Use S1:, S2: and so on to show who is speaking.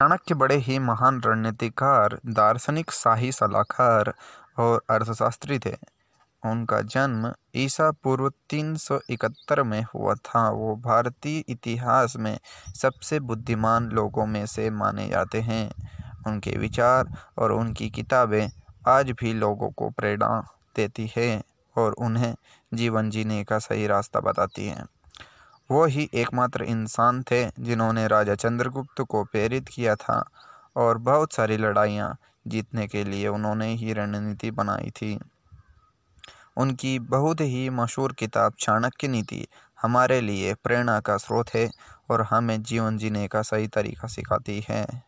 S1: चाणक्य बड़े ही महान रणनीतिकार, दार्शनिक, शाही सलाहकार और अर्थशास्त्री थे। उनका जन्म ईसा पूर्व तीन सौ इकहत्तर में हुआ था। वो भारतीय इतिहास में सबसे बुद्धिमान लोगों में से माने जाते हैं। उनके विचार और उनकी किताबें आज भी लोगों को प्रेरणा देती है और उन्हें जीवन जीने का सही रास्ता बताती हैं। वो ही एकमात्र इंसान थे जिन्होंने राजा चंद्रगुप्त को प्रेरित किया था और बहुत सारी लड़ाइयाँ जीतने के लिए उन्होंने ही रणनीति बनाई थी। उनकी बहुत ही मशहूर किताब चाणक्य नीति हमारे लिए प्रेरणा का स्रोत है और हमें जीवन जीने का सही तरीका सिखाती है।